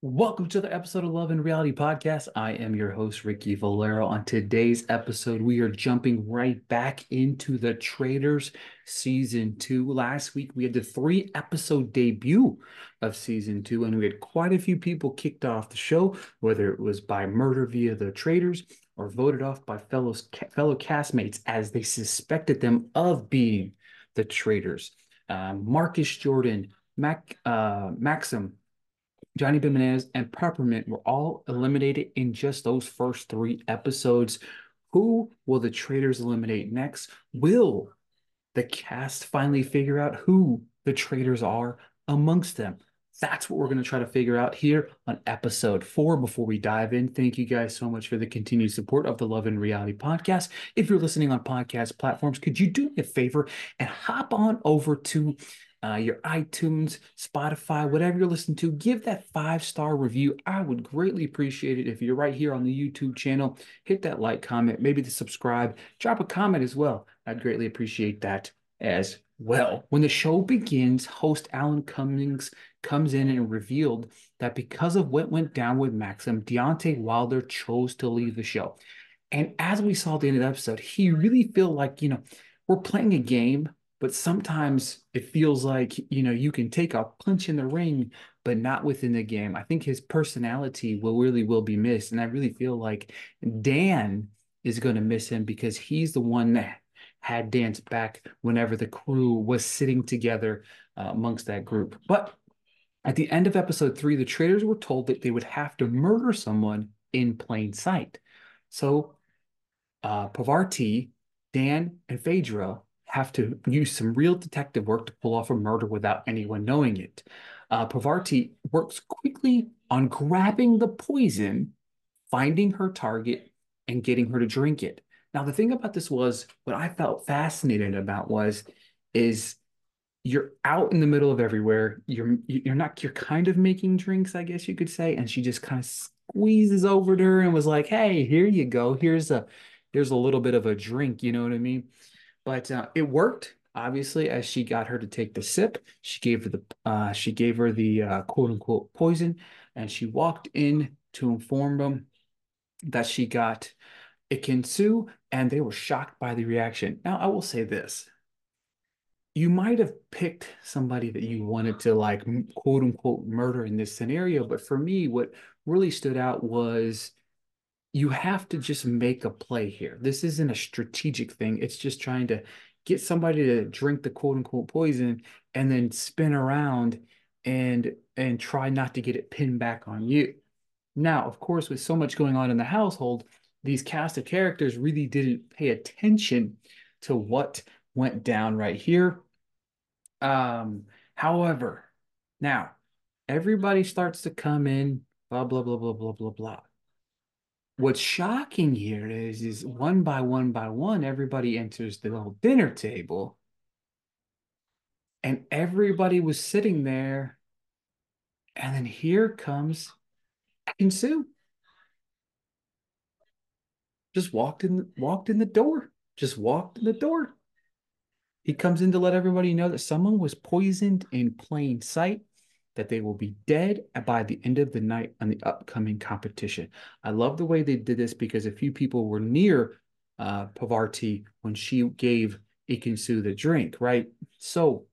Welcome to the episode of Love in Reality Podcast. I am your host, Ricky Valero. On today's episode, we are jumping right back into the Traitors season two. Last week, we had the three episode debut of season two, and we had quite a few people kicked off the show, whether it was by murder via the Traitors or voted off by fellow, fellow castmates as they suspected them of being the Traitors. Uh, Marcus Jordan, Mac, uh, Maxim, Johnny Bananas, and Peppermint were all eliminated in just those first three episodes. Who will the traitors eliminate next? Will the cast finally figure out who the traitors are amongst them? That's what we're going to try to figure out here on episode four. Before we dive in, thank you guys so much for the continued support of the Love in Reality podcast. If you're listening on podcast platforms, could you do me a favor and hop on over to uh, your iTunes, Spotify, whatever you're listening to, give that five star review. I would greatly appreciate it if you're right here on the YouTube channel. Hit that like, comment, maybe the subscribe, drop a comment as well. I'd greatly appreciate that as well. When the show begins, host Alan Cummings comes in and revealed that because of what went down with Maxim, Deontay Wilder chose to leave the show. And as we saw at the end of the episode, he really feel like, you know, we're playing a game but sometimes it feels like you know you can take a punch in the ring but not within the game i think his personality will really will be missed and i really feel like dan is going to miss him because he's the one that had dan's back whenever the crew was sitting together uh, amongst that group but at the end of episode three the traitors were told that they would have to murder someone in plain sight so uh, Parvati, Dan, and Phaedra have to use some real detective work to pull off a murder without anyone knowing it. Uh, Parvati works quickly on grabbing the poison, finding her target, and getting her to drink it. Now, the thing about this was what I felt fascinated about was is you're out in the middle of everywhere. You're you're not you're kind of making drinks, I guess you could say. And she just kind of squeezes over to her and was like, "Hey, here you go. Here's a here's a little bit of a drink." You know what I mean? But uh, it worked obviously as she got her to take the sip she gave her the uh, she gave her the uh, quote unquote poison and she walked in to inform them that she got Ekin-Su and they were shocked by the reaction now i will say this you might have picked somebody that you wanted to like quote unquote murder in this scenario but for me what really stood out was you have to just make a play here. This isn't a strategic thing. It's just trying to get somebody to drink the quote unquote poison and then spin around and and try not to get it pinned back on you. Now, of course, with so much going on in the household, these cast of characters really didn't pay attention to what went down right here. Um, however, now everybody starts to come in, blah, blah, blah, blah, blah, blah, blah what's shocking here is is one by one by one everybody enters the little dinner table and everybody was sitting there and then here comes Sue. Just walked in walked in the door just walked in the door he comes in to let everybody know that someone was poisoned in plain sight that they will be dead by the end of the night on the upcoming competition. I love the way they did this because a few people were near uh, Parvati when she gave Ekin-Su the drink, right? So,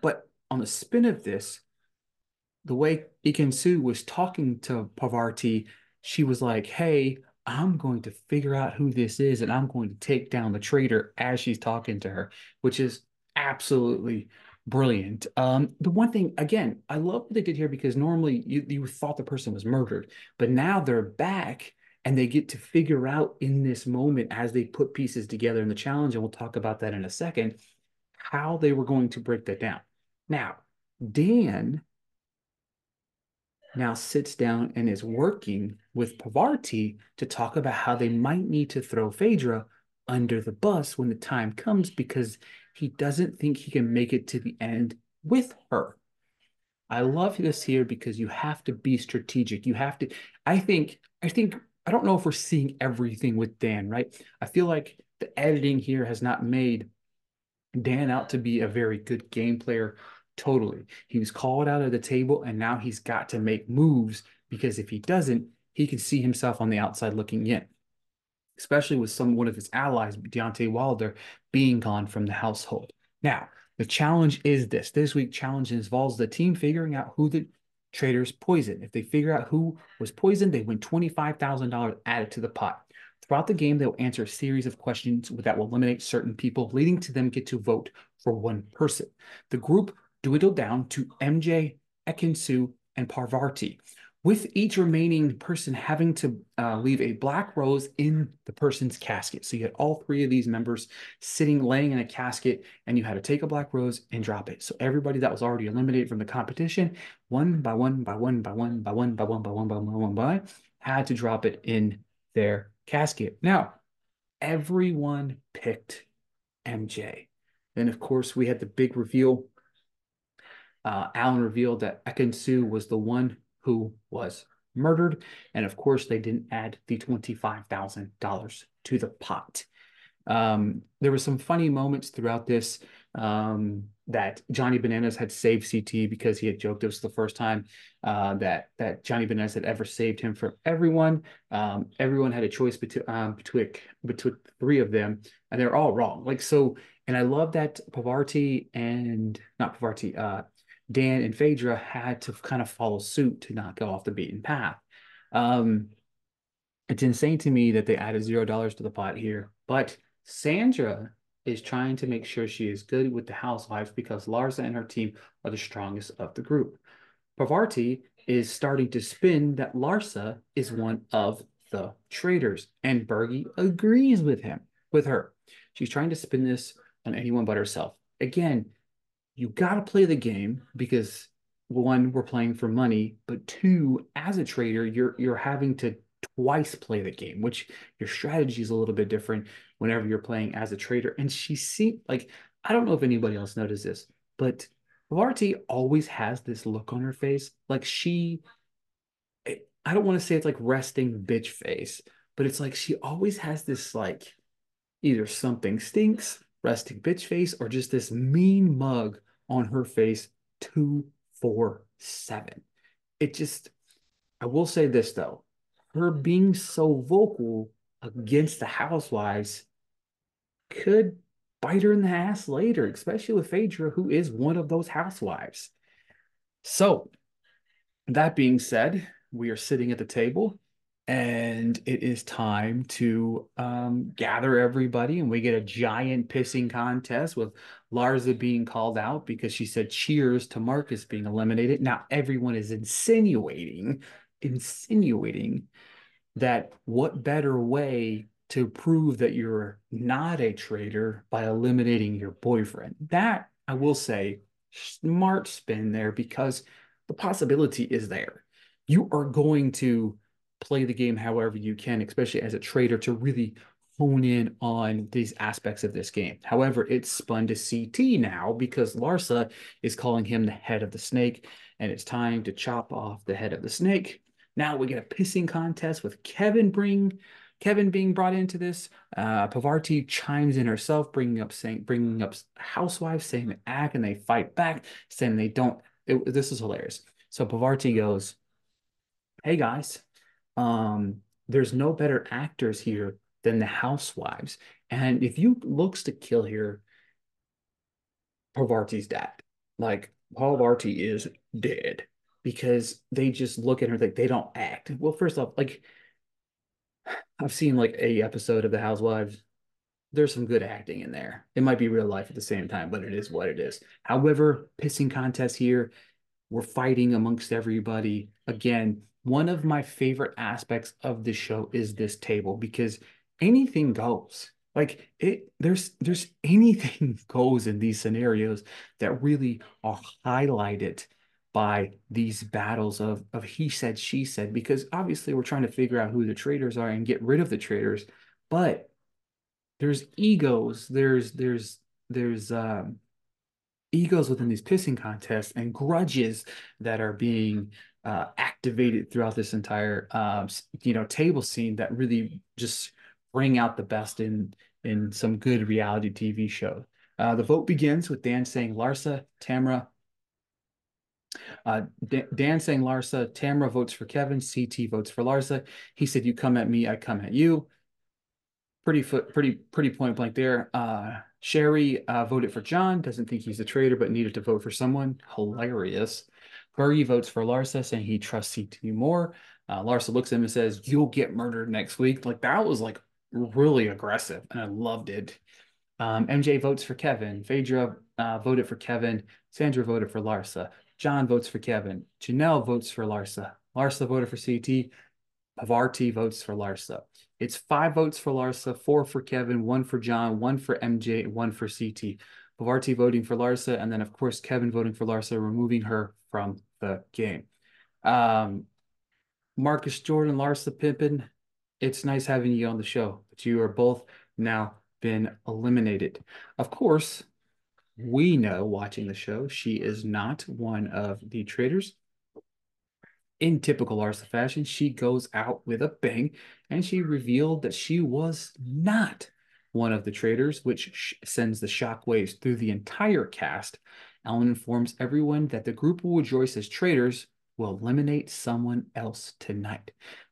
but on the spin of this, the way Ekin-Su was talking to Parvati, she was like, hey, I'm going to figure out who this is and I'm going to take down the traitor as she's talking to her, which is absolutely brilliant. Um, the one thing, again, I love what they did here because normally you, you thought the person was murdered, but now they're back and they get to figure out in this moment as they put pieces together in the challenge, and we'll talk about that in a second, how they were going to break that down. Now, Dan now sits down and is working with Parvati to talk about how they might need to throw Phaedra under the bus when the time comes because he doesn't think he can make it to the end with her. I love this here because you have to be strategic. You have to, I think, I think, I don't know if we're seeing everything with Dan, right? I feel like the editing here has not made Dan out to be a very good game player Totally. He was called out of the table and now he's got to make moves because if he doesn't, he can see himself on the outside looking in, especially with some one of his allies, Deontay Wilder, being gone from the household. Now, the challenge is this. This week challenge involves the team figuring out who the traitors poison. If they figure out who was poisoned, they win $25,000 added to the pot. Throughout the game, they'll answer a series of questions that will eliminate certain people, leading to them get to vote for one person. The group dwindled down to MJ, Ekin-Su, and Parvati, with each remaining person having to uh, leave a black rose in the person's casket. So you had all three of these members sitting, laying in a casket, and you had to take a black rose and drop it. So everybody that was already eliminated from the competition, one by one, by one, by one, by one, by one, by one, by one, by one, by, had to drop it in their casket. Now, everyone picked MJ. Then, of course, we had the big reveal. Uh, Alan revealed that Ekin-Su was the one who was murdered. And of course, they didn't add the $25,000 to the pot. Um, there were some funny moments throughout this um, that Johnny Bananas had saved CT because he had joked it was the first time uh, that that Johnny Bananas had ever saved him from everyone. Um, everyone had a choice between um, between between three of them, and they're all wrong. Like so, and I love that Parvati and not Parvati, uh, Dan and Phaedra had to kind of follow suit to not go off the beaten path. Um, it's insane to me that they added zero dollars to the pot here, but Sandra is trying to make sure she is good with the housewives because Larsa and her team are the strongest of the group. Parvati is starting to spin that Larsa is one of the traitors, and Bergie agrees with him, with her. She's trying to spin this on anyone but herself. Again, you got to play the game because one, we're playing for money, but two, as a traitor, you're you're having to twice play the game, which your strategy is a little bit different whenever you're playing as a traitor. And she seemed like, I don't know if anybody else noticed this, but Varti always has this look on her face. Like she, eh, I don't want to say it's like resting bitch face, but it's like she always has this like either something stinks, resting bitch face, or just this mean mug on her face two, four, seven. It just, I will say this though, her being so vocal against the housewives could bite her in the ass later, especially with Phaedra, who is one of those housewives. So, that being said, we are sitting at the table and it is time to um, gather everybody and we get a giant pissing contest with larsa being called out because she said cheers to marcus being eliminated now everyone is insinuating insinuating that what better way to prove that you're not a traitor by eliminating your boyfriend. That I will say, smart spin there because the possibility is there. You are going to play the game however you can, especially as a traitor, to really hone in on these aspects of this game. However, it's spun to CT now because Larsa is calling him the head of the snake, and it's time to chop off the head of the snake. Now we get a pissing contest with Kevin bring Kevin being brought into this. Uh, Parvati chimes in herself, bringing up saying bringing up housewives saying act and they fight back, saying they don't. It, this is hilarious. So Parvati goes, "Hey guys, um, there's no better actors here than the housewives, and if you looks to kill here, Parvati's dead. Like Parvati is dead." because they just look at her like they don't act. Well, first off, like I've seen like a episode of The Housewives. There's some good acting in there. It might be real life at the same time, but it is what it is. However, pissing contest here, we're fighting amongst everybody. Again, one of my favorite aspects of this show is this table because anything goes. Like it, there's there's anything goes in these scenarios that really are highlighted by these battles of of he said she said because obviously we're trying to figure out who the traitors are and get rid of the traitors but there's egos there's there's there's um egos within these pissing contests and grudges that are being uh, activated throughout this entire um, you know table scene that really just bring out the best in in some good reality TV show. Uh, the vote begins with Dan saying Larsa, Tamra, Uh, Dan saying Larsa, Tamra votes for Kevin, CT votes for Larsa. He said, "You come at me, I come at you." Pretty foot, pretty pretty point blank there. Sheree uh, voted for John. Doesn't think he's a traitor, but needed to vote for someone. Hilarious. Bergie votes for Larsa, saying he trusts CT more. Uh, Larsa looks at him and says, "You'll get murdered next week." Like that was like really aggressive, and I loved it. Um, MJ votes for Kevin. Phaedra uh, voted for Kevin. Sandra voted for Larsa. John votes for Kevin. Janelle votes for Larsa. Larsa voted for CT. Parvati votes for Larsa. It's five votes for Larsa, four for Kevin, one for John, one for MJ, one for CT. Parvati voting for Larsa, and then of course Kevin voting for Larsa, removing her from the game. Um, Marcus Jordan, Larsa Pippen, it's nice having you on the show, but you are both now been eliminated. Of course, we know watching the show, she is not one of the traitors. In typical Larsa fashion, she goes out with a bang and she revealed that she was not one of the traitors, which sends the shockwaves through the entire cast. Alan informs everyone that the group will rejoice as traitors will eliminate someone else tonight.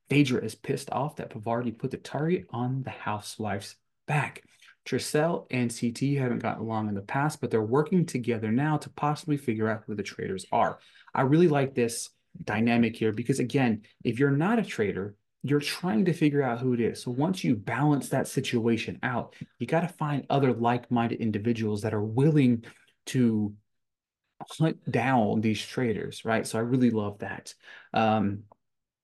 Phaedra is pissed off that Parvati put the target on the housewife's back. Trishelle and CT haven't gotten along in the past, but they're working together now to possibly figure out who the traitors are. I really like this dynamic here because, again, if you're not a traitor, you're trying to figure out who it is. So once you balance that situation out, you got to find other like minded individuals that are willing to hunt down these traitors, right? So I really love that. Um,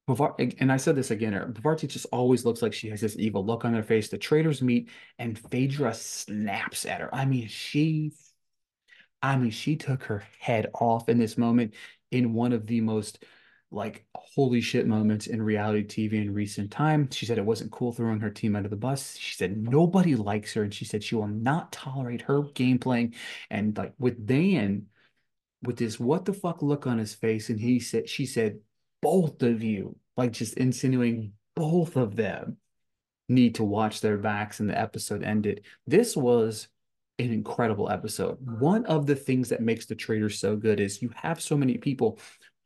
and I said this again, Parvati just always looks like she has this evil look on her face. The traitors meet and Phaedra snaps at her. I mean, she, I mean, she took her head off in this moment in one of the most like holy shit moments in reality TV in recent time. She said it wasn't cool throwing her team under the bus. She said nobody likes her and she said she will not tolerate her game playing. And like with Dan, with this what the fuck look on his face, and he said, she said, both of you, like just insinuating both of them need to watch their backs and the episode ended. This was an incredible episode. One of the things that makes the traitors so good is you have so many people,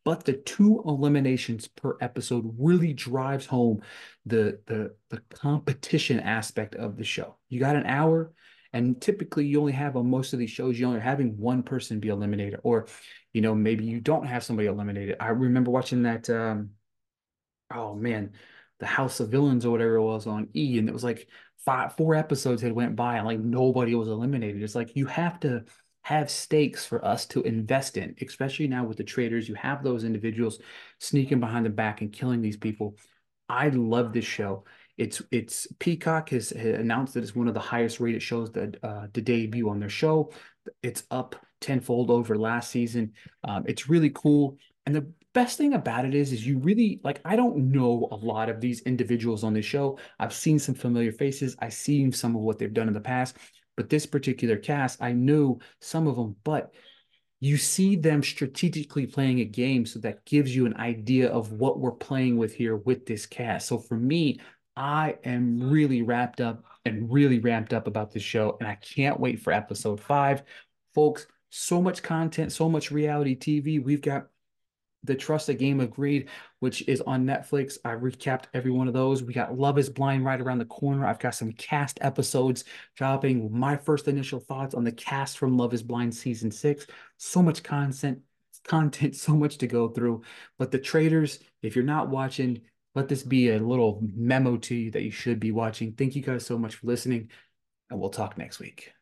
but the two eliminations per episode really drives home the the the competition aspect of the show. You got an hour, and typically you only have on most of these shows, you only having one person be eliminated, or you know, maybe you don't have somebody eliminated. I remember watching that um oh man, the House of Villains or whatever it was on E, and it was like five, four episodes had went by and like nobody was eliminated. It's like you have to have stakes for us to invest in, especially now with the traitors. You have those individuals sneaking behind the back and killing these people. I love this show. It's it's Peacock has, has announced that it's one of the highest rated shows that uh, to debut on their show. It's up tenfold over last season. Um, it's really cool. And the best thing about it is is you really like i don't know a lot of these individuals on this show. I've seen some familiar faces. I've seen some of what they've done in the past. But this particular cast i know some of them but you see them strategically playing a game so that gives you an idea of what we're playing with here with this cast. So for me i am really wrapped up and really ramped up about this show and i can't wait for episode five. Folks so much content so much reality tv we've got the Trust a Game of Greed, which is on Netflix. I recapped every one of those. We got Love is Blind right around the corner. I've got some cast episodes dropping. My first initial thoughts on the cast from Love is Blind season six. So much content, content, so much to go through. But the traitors, if you're not watching, let this be a little memo to you that you should be watching. Thank you guys so much for listening, and we'll talk next week.